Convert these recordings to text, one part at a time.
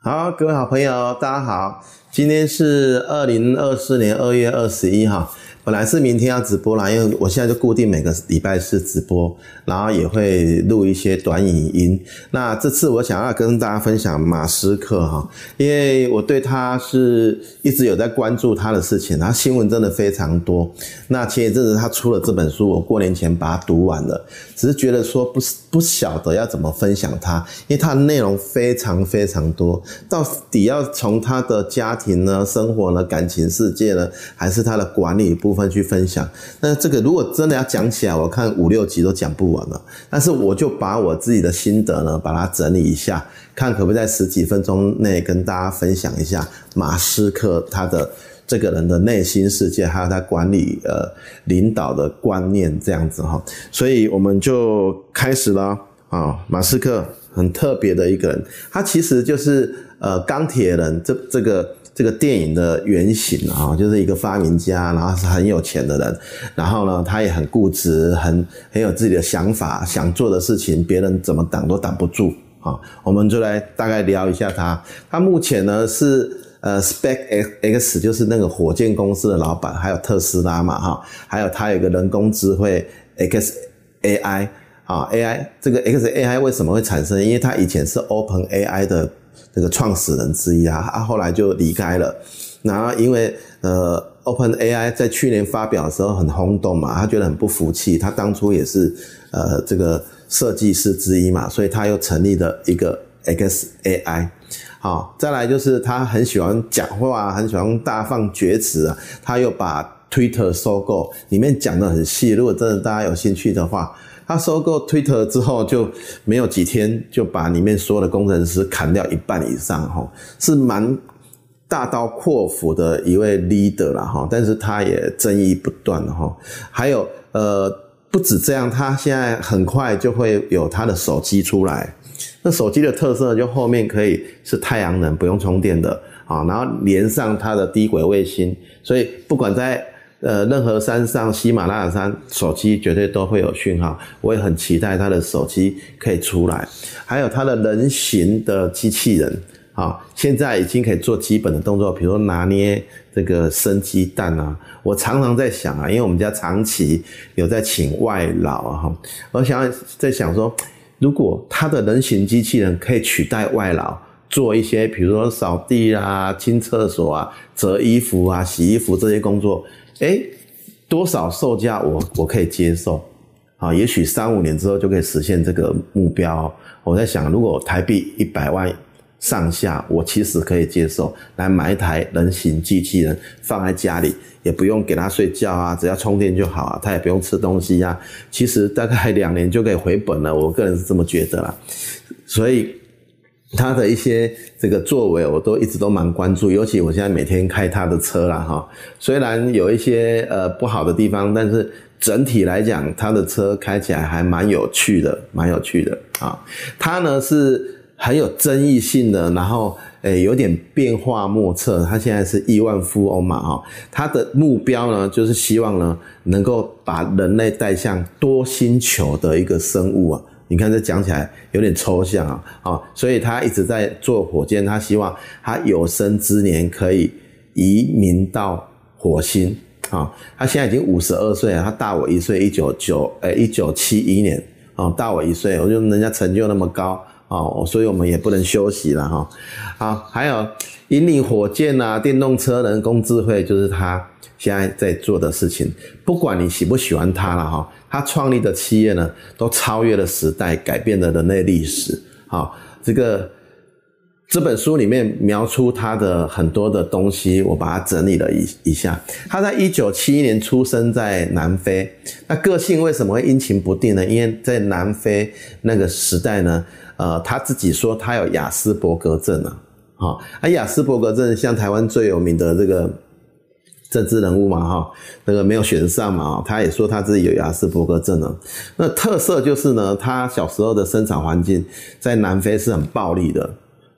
好，各位好朋友，大家好，今天是二零二四年二月二十一号。本来是明天要直播啦，因为我现在就固定每个礼拜四直播，然后也会录一些短影音。那这次我想要跟大家分享马斯克哈，因为我对他是一直有在关注他的事情，他新闻真的非常多。那前一阵子他出了这本书，我过年前把它读完了，只是觉得说不是不晓得要怎么分享他，因为他的内容非常非常多，到底要从他的家庭呢、生活呢、感情世界呢，还是他的管理部？去分享，那这个如果真的要讲起来，我看五六集都讲不完了。但是我就把我自己的心得呢，把它整理一下，看可不可以在十几分钟内跟大家分享一下马斯克他的这个人的内心世界，还有他管理呃领导的观念这样子哈。所以我们就开始了啊，马斯克很特别的一个人，他其实就是呃钢铁人这这个。这个电影的原型啊，就是一个发明家，然后是很有钱的人，然后呢，他也很固执，很很有自己的想法，想做的事情，别人怎么挡都挡不住啊。我们就来大概聊一下他。他目前呢是呃 SpaceX，就是那个火箭公司的老板，还有特斯拉嘛哈，还有他有一个人工智慧 xAI 啊，AI 这个 xAI 为什么会产生？因为他以前是 OpenAI 的。这个创始人之一啊，他后来就离开了。然后因为呃，OpenAI 在去年发表的时候很轰动嘛，他觉得很不服气。他当初也是呃这个设计师之一嘛，所以他又成立了一个 xAI。好，再来就是他很喜欢讲话，很喜欢大放厥词啊。他又把 Twitter 收购，里面讲得很细。如果真的大家有兴趣的话。他收购 Twitter 之后，就没有几天就把里面所有的工程师砍掉一半以上，哈，是蛮大刀阔斧的一位 leader 啦，哈，但是他也争议不断，哈，还有呃，不止这样，他现在很快就会有他的手机出来，那手机的特色就后面可以是太阳能，不用充电的，啊，然后连上他的低轨卫星，所以不管在呃，任何山上，喜马拉雅山，手机绝对都会有讯号。我也很期待他的手机可以出来，还有他的人形的机器人，啊，现在已经可以做基本的动作，比如拿捏这个生鸡蛋啊。我常常在想啊，因为我们家长期有在请外劳啊，哈，我想在想说，如果他的人形机器人可以取代外劳，做一些比如说扫地啊、清厕所啊、折衣服啊、洗衣服这些工作。诶，多少售价我我可以接受啊？也许三五年之后就可以实现这个目标。我在想，如果台币一百万上下，我其实可以接受，来买一台人形机器人放在家里，也不用给他睡觉啊，只要充电就好啊，他也不用吃东西呀。其实大概两年就可以回本了，我个人是这么觉得啦。所以。他的一些这个作为，我都一直都蛮关注，尤其我现在每天开他的车啦哈。虽然有一些呃不好的地方，但是整体来讲，他的车开起来还蛮有趣的，蛮有趣的啊。他呢是很有争议性的，然后诶有点变化莫测。他现在是亿万富翁嘛哈，他的目标呢就是希望呢能够把人类带向多星球的一个生物啊。你看这讲起来有点抽象啊，啊，所以他一直在做火箭，他希望他有生之年可以移民到火星啊。他现在已经五十二岁了，他大我一岁，一九九诶一九七一年啊，大我一岁，我觉得人家成就那么高哦，所以我们也不能休息了哈。好，还有引领火箭呐，电动车、人工智慧，就是他现在在做的事情。不管你喜不喜欢他了哈。他创立的企业呢，都超越了时代，改变了人类历史。好，这个这本书里面描出他的很多的东西，我把它整理了一一下。他在一九七一年出生在南非，那个性为什么会阴晴不定呢？因为在南非那个时代呢，呃，他自己说他有亚斯伯格症啊。好，而亚斯伯格症像台湾最有名的这个。政治人物嘛，哈，那个没有选上嘛，他也说他自己有亚斯伯格症呢。那特色就是呢，他小时候的生长环境在南非是很暴力的，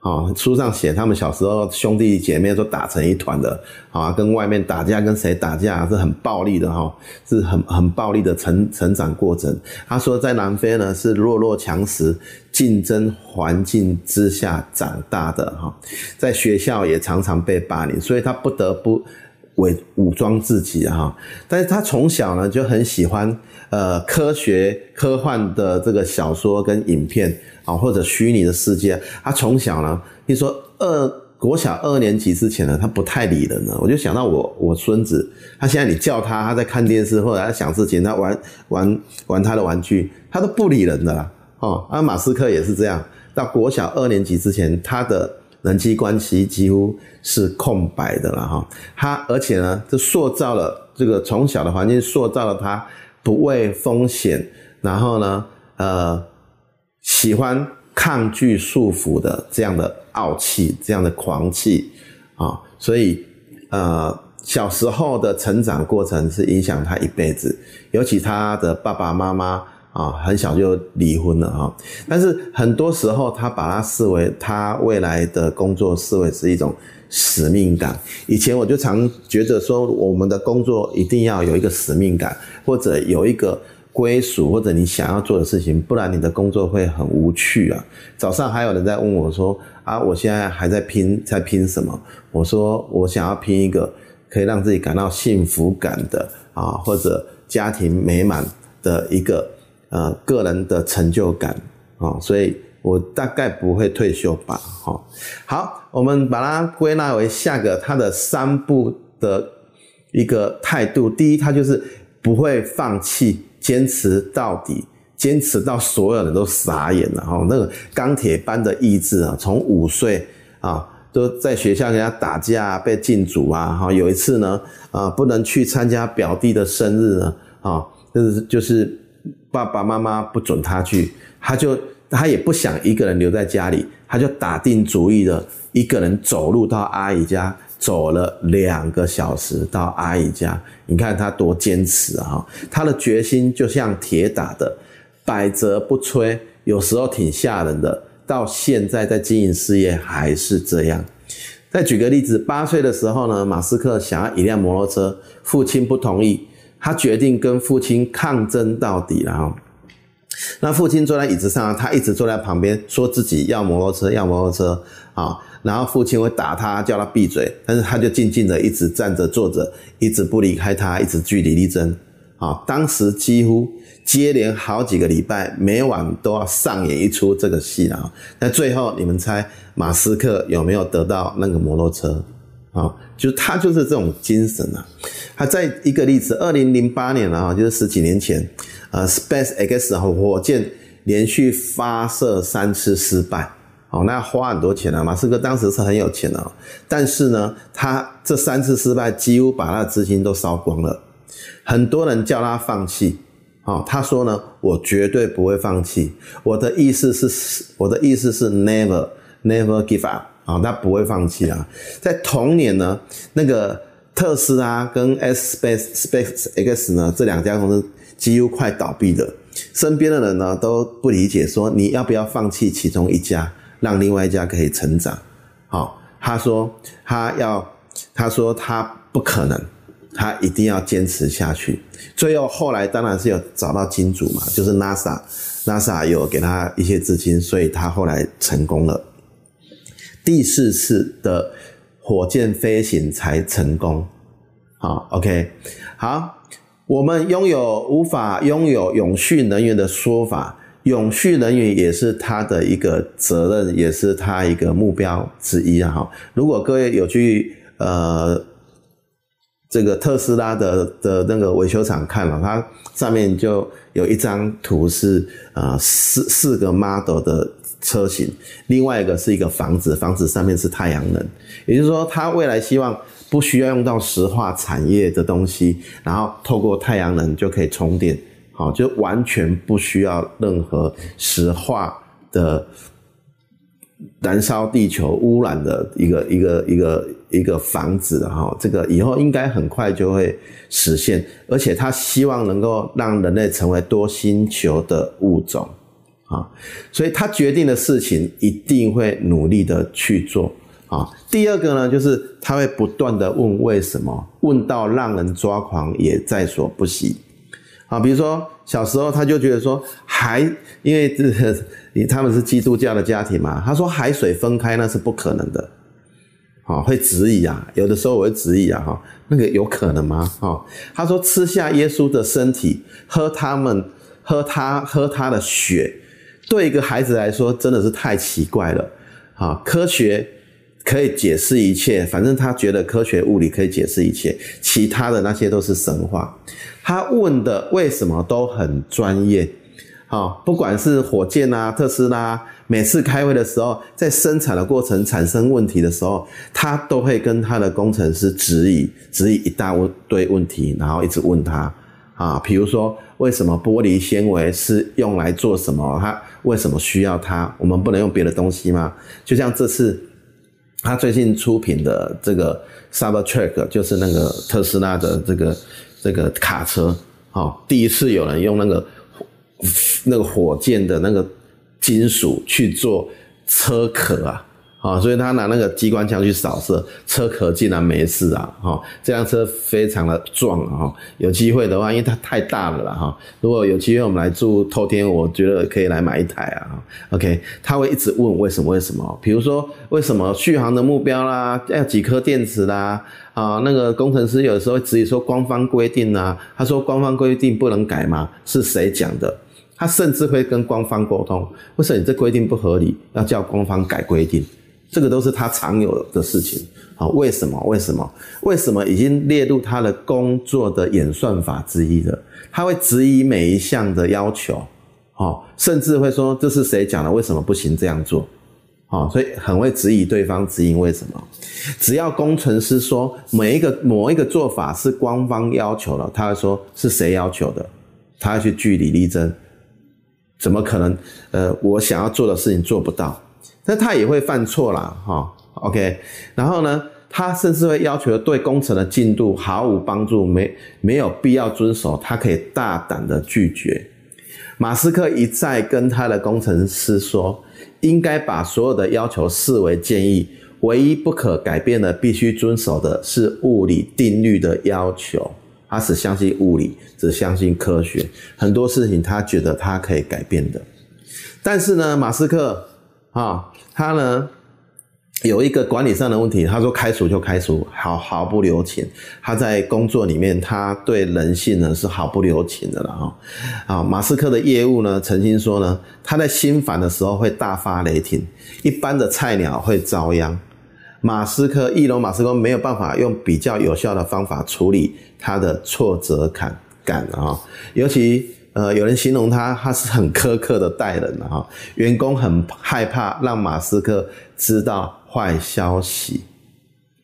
啊，书上写他们小时候兄弟姐妹都打成一团的，啊，跟外面打架，跟谁打架是很暴力的哈，是很很暴力的成成长过程。他说在南非呢是弱肉强食，竞争环境之下长大的哈，在学校也常常被霸凌，所以他不得不伪武装自己哈。但是他从小呢就很喜欢呃科学科幻的这个小说跟影片。啊，或者虚拟的世界，他从小呢，你说二国小二年级之前呢，他不太理人了。我就想到我我孙子，他现在你叫他，他在看电视或者在想事情，他玩玩玩他的玩具，他都不理人的啦。哦，啊，马斯克也是这样，到国小二年级之前，他的人际关系几乎是空白的了哈。他而且呢，就塑造了这个从小的环境塑造了他不畏风险，然后呢，呃。喜欢抗拒束缚的这样的傲气，这样的狂气啊，所以呃，小时候的成长过程是影响他一辈子。尤其他的爸爸妈妈啊，很小就离婚了哈。但是很多时候，他把他视为他未来的工作视为是一种使命感。以前我就常觉得说，我们的工作一定要有一个使命感，或者有一个。归属或者你想要做的事情，不然你的工作会很无趣啊。早上还有人在问我说：“啊，我现在还在拼，在拼什么？”我说：“我想要拼一个可以让自己感到幸福感的啊，或者家庭美满的一个呃个人的成就感啊。”所以我大概不会退休吧。好，好，我们把它归纳为下个他的三步的一个态度。第一，他就是不会放弃。坚持到底，坚持到所有人都傻眼了哈！那个钢铁般的意志啊，从五岁啊，都在学校跟人家打架，被禁足啊！哈，有一次呢，啊，不能去参加表弟的生日呢，啊，就是就是爸爸妈妈不准他去，他就他也不想一个人留在家里，他就打定主意了，一个人走路到阿姨家。走了两个小时到阿姨家，你看他多坚持啊！他的决心就像铁打的，百折不摧，有时候挺吓人的。到现在在经营事业还是这样。再举个例子，八岁的时候呢，马斯克想要一辆摩托车，父亲不同意，他决定跟父亲抗争到底了哈。那父亲坐在椅子上，他一直坐在旁边，说自己要摩托车，要摩托车啊。然后父亲会打他，叫他闭嘴，但是他就静静的一直站着坐着，一直不离开他，一直据理力争。啊，当时几乎接连好几个礼拜，每晚都要上演一出这个戏啊。那最后你们猜马斯克有没有得到那个摩托车？啊，就他就是这种精神啊。他在一个例子，二零零八年啊，就是十几年前，呃，Space X 火箭连续发射三次失败。哦，那花很多钱啊！马斯克当时是很有钱的，但是呢，他这三次失败几乎把他的资金都烧光了。很多人叫他放弃，哦，他说呢，我绝对不会放弃。我的意思是，我的意思是 never never give up 啊，他不会放弃啊。在同年呢，那个特斯拉跟 S Space Space X 呢，这两家公司几乎快倒闭了。身边的人呢都不理解，说你要不要放弃其中一家？让另外一家可以成长，好，他说他要，他说他不可能，他一定要坚持下去。最后后来当然是有找到金主嘛，就是 NASA，NASA 有给他一些资金，所以他后来成功了。第四次的火箭飞行才成功，好，OK，好，我们拥有无法拥有永续能源的说法。永续能源也是他的一个责任，也是他一个目标之一啊！哈，如果各位有去呃这个特斯拉的的那个维修厂看了，它上面就有一张图是啊四四个 model 的车型，另外一个是一个房子，房子上面是太阳能，也就是说，他未来希望不需要用到石化产业的东西，然后透过太阳能就可以充电。好，就完全不需要任何石化的燃烧地球污染的一个一个一个一个房子哈，这个以后应该很快就会实现，而且他希望能够让人类成为多星球的物种，啊，所以他决定的事情一定会努力的去做啊。第二个呢，就是他会不断的问为什么，问到让人抓狂也在所不惜啊。比如说小时候他就觉得说海，因为这他们是基督教的家庭嘛，他说海水分开那是不可能的，啊，会质疑啊，有的时候我会质疑啊，哈，那个有可能吗？啊，他说吃下耶稣的身体，喝他们喝他喝他的血。对一个孩子来说，真的是太奇怪了。啊，科学可以解释一切，反正他觉得科学物理可以解释一切，其他的那些都是神话。他问的为什么都很专业。啊，不管是火箭啊、特斯拉，每次开会的时候，在生产的过程产生问题的时候，他都会跟他的工程师质疑，质疑一大堆问题，然后一直问他。啊，比如说，为什么玻璃纤维是用来做什么？它为什么需要它？我们不能用别的东西吗？就像这次他最近出品的这个 Cybertruck，就是那个特斯拉的这个这个卡车，哦，第一次有人用那个那个火箭的那个金属去做车壳啊。啊，所以他拿那个机关枪去扫射车壳，竟然没事啊！哈，这辆车非常的壮啊！有机会的话，因为它太大了啦！哈，如果有机会我们来住透天，我觉得可以来买一台啊！OK，他会一直问为什么？为什么？比如说为什么续航的目标啦，要几颗电池啦？啊，那个工程师有时候质疑说官方规定啊，他说官方规定不能改吗？是谁讲的？他甚至会跟官方沟通，为什么你这规定不合理？要叫官方改规定？这个都是他常有的事情，好，为什么？为什么？为什么已经列入他的工作的演算法之一了？他会质疑每一项的要求，好，甚至会说这是谁讲的？为什么不行这样做？好，所以很会质疑对方，质疑为什么？只要工程师说每一个某一个做法是官方要求的，他会说是谁要求的？他要去据理力争，怎么可能？呃，我想要做的事情做不到。那他也会犯错啦，哈，OK，然后呢，他甚至会要求对工程的进度毫无帮助，没没有必要遵守，他可以大胆的拒绝。马斯克一再跟他的工程师说，应该把所有的要求视为建议，唯一不可改变的、必须遵守的是物理定律的要求。他只相信物理，只相信科学，很多事情他觉得他可以改变的。但是呢，马斯克。啊，他呢有一个管理上的问题，他说开除就开除，毫毫不留情。他在工作里面，他对人性呢是毫不留情的了哈。啊，马斯克的业务呢曾经说呢，他在心烦的时候会大发雷霆，一般的菜鸟会遭殃。马斯克，伊隆马斯克没有办法用比较有效的方法处理他的挫折感感啊，尤其。呃，有人形容他，他是很苛刻的待人的哈，员工很害怕让马斯克知道坏消息，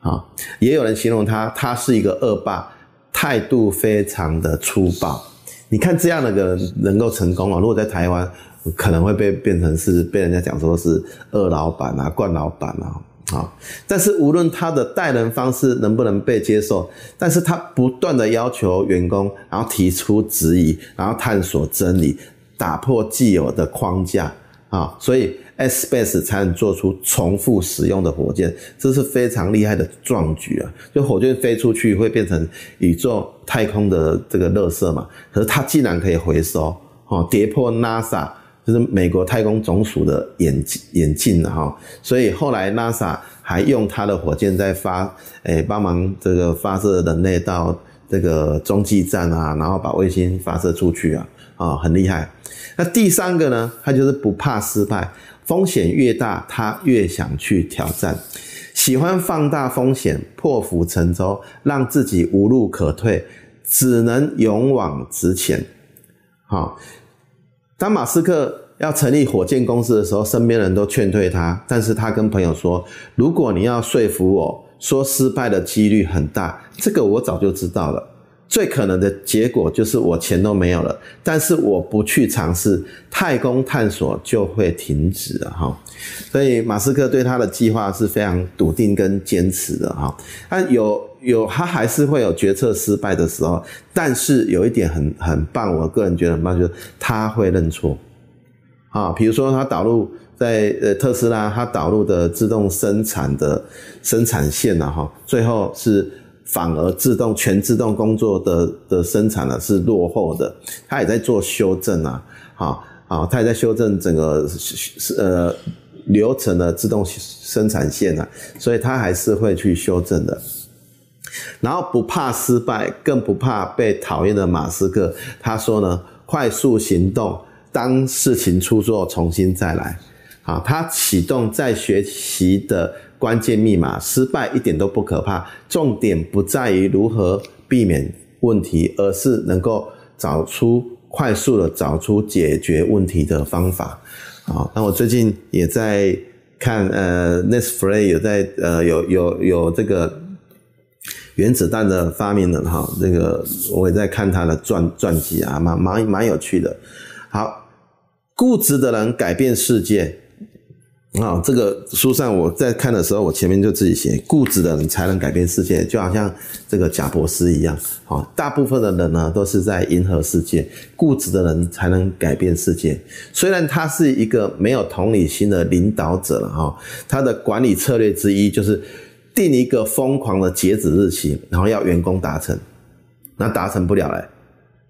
啊，也有人形容他，他是一个恶霸，态度非常的粗暴。你看这样的人能够成功啊，如果在台湾，可能会被变成是被人家讲说是恶老板啊、惯老板啊。啊，但是无论他的待人方式能不能被接受，但是他不断的要求员工，然后提出质疑，然后探索真理，打破既有的框架啊，所以 Space 才能做出重复使用的火箭，这是非常厉害的壮举啊！就火箭飞出去会变成宇宙太空的这个垃圾嘛，可是它竟然可以回收，哦，跌破 NASA。就是美国太空总署的眼眼镜了哈，所以后来 NASA 还用它的火箭在发，诶、帮忙这个发射人类到这个中继站啊，然后把卫星发射出去啊，啊，很厉害。那第三个呢，他就是不怕失败，风险越大，他越想去挑战，喜欢放大风险，破釜沉舟，让自己无路可退，只能勇往直前，好。当马斯克要成立火箭公司的时候，身边人都劝退他，但是他跟朋友说：“如果你要说服我说失败的几率很大，这个我早就知道了。最可能的结果就是我钱都没有了。但是我不去尝试，太空探索就会停止了。”哈，所以马斯克对他的计划是非常笃定跟坚持的。哈，但有。有，他还是会有决策失败的时候，但是有一点很很棒，我个人觉得很棒，就是他会认错，啊，比如说他导入在呃特斯拉，他导入的自动生产的生产线呢，哈，最后是反而自动全自动工作的的生产呢是落后的，它也在做修正啊，好，好，它也在修正整个呃流程的自动生产线啊，所以它还是会去修正的。然后不怕失败，更不怕被讨厌的马斯克，他说呢，快速行动，当事情出错，重新再来。啊，他启动再学习的关键密码，失败一点都不可怕，重点不在于如何避免问题，而是能够找出快速的找出解决问题的方法。好，那我最近也在看，呃，Netflix 有在，呃，有有有这个。原子弹的发明人哈，这个我也在看他的传传记啊，蛮蛮蛮有趣的。好，固执的人改变世界啊，这个书上我在看的时候，我前面就自己写，固执的人才能改变世界，就好像这个贾伯斯一样。好，大部分的人呢都是在迎合世界，固执的人才能改变世界。虽然他是一个没有同理心的领导者了哈，他的管理策略之一就是。定一个疯狂的截止日期，然后要员工达成，那达成不了嘞，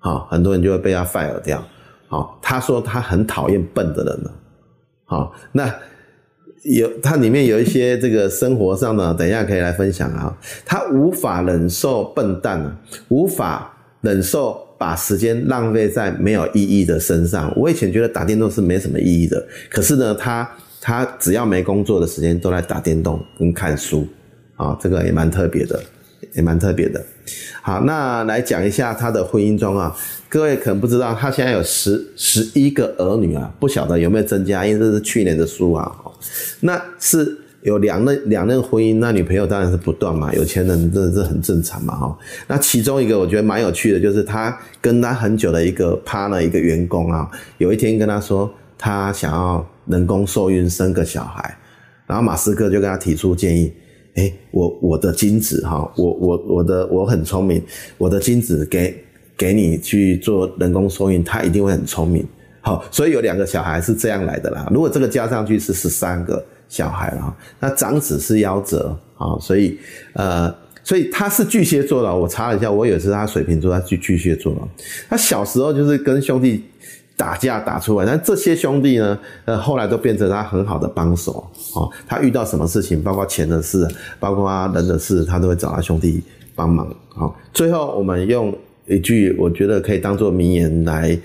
好，很多人就会被他 fire 掉。好，他说他很讨厌笨的人了。好，那有它里面有一些这个生活上的，等一下可以来分享啊。他无法忍受笨蛋啊，无法忍受把时间浪费在没有意义的身上。我以前觉得打电动是没什么意义的，可是呢，他他只要没工作的时间都在打电动跟看书。啊，这个也蛮特别的，也蛮特别的。好，那来讲一下他的婚姻中啊，各位可能不知道，他现在有十十一个儿女啊，不晓得有没有增加，因为这是去年的书啊。那是有两任两任婚姻，那女朋友当然是不断嘛，有钱人真的是很正常嘛哈。那其中一个我觉得蛮有趣的，就是他跟他很久的一个 partner 一个员工啊，有一天跟他说，他想要人工受孕生个小孩，然后马斯克就跟他提出建议。哎，我我的精子哈，我我我的我很聪明，我的精子给给你去做人工受孕，他一定会很聪明。好，所以有两个小孩是这样来的啦。如果这个加上去是十三个小孩了，那长子是夭折啊，所以呃，所以他是巨蟹座的。我查了一下，我以为是他水瓶座，他巨巨蟹座了。他小时候就是跟兄弟。打架打出来，但这些兄弟呢，呃，后来都变成他很好的帮手哦。他遇到什么事情，包括钱的事，包括人的事，他都会找他兄弟帮忙。好，最后我们用一句我觉得可以当做名言来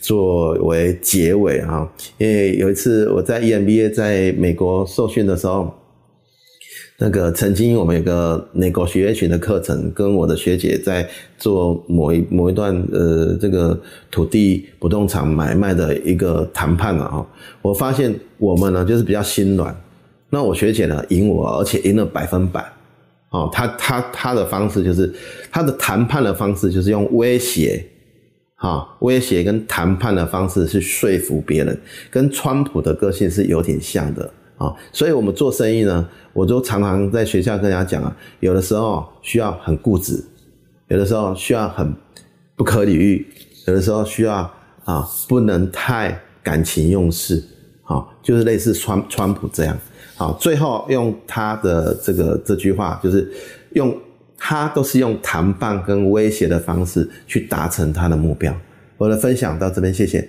作为结尾哈。因为有一次我在 EMBA 在美国受训的时候。那个曾经我们有个美国商学院的课程，跟我的学姐在做某一某一段呃这个土地不动产买卖的一个谈判啊，我发现我们呢就是比较心软，那我学姐呢赢我，而且赢了百分百，哦，她她她的方式就是她的谈判的方式就是用威胁，哈，威胁跟谈判的方式去说服别人，跟川普的个性是有点像的。啊，所以我们做生意呢，我都常常在学校跟人家讲啊，有的时候需要很固执，有的时候需要很不可理喻，有的时候需要啊不能太感情用事，好，就是类似川川普这样，好，最后用他的这个这句话，就是用他都是用谈判跟威胁的方式去达成他的目标。我的分享到这边，谢谢。